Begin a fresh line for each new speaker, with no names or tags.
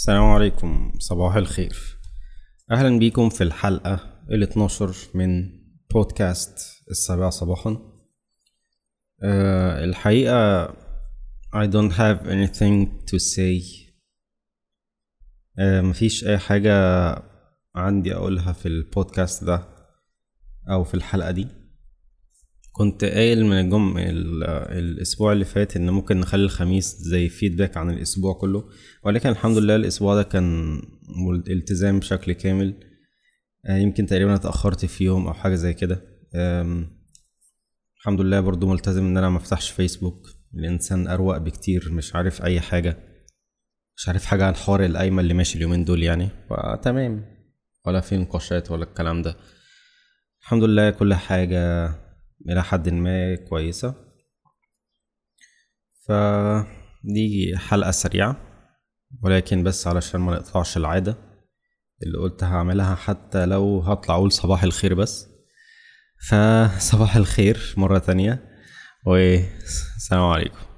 السلام عليكم. صباح الخير. أهلا بيكم في الحلقة ال 12 من بودكاست السابعة صباحا. أه الحقيقة I don't have anything to say. أه مفيش أي حاجة عندي أقولها في البودكاست ده أو في الحلقة دي. كنت قايل من الجم الأسبوع اللي فات إن ممكن نخلي الخميس زي فيدباك عن الأسبوع كله ولكن الحمد لله الأسبوع ده كان التزام بشكل كامل. آه، يمكن تقريبا اتأخرت في يوم أو حاجة زي كده. الحمد لله برضو ملتزم إن أنا ما افتحش فيسبوك الإنسان أروق بكتير مش عارف أي حاجة مش عارف حاجة عن حوار القايمة اللي ماشي اليومين دول يعني. فتمام ولا في نقاشات ولا الكلام ده. الحمد لله كل حاجة إلى حد ما كويسة. فدي حلقة سريعة ولكن بس علشان ما نقطعش العادة اللي قلت هعملها حتى لو هطلع أقول صباح الخير بس. فصباح الخير مرة تانية والسلام عليكم.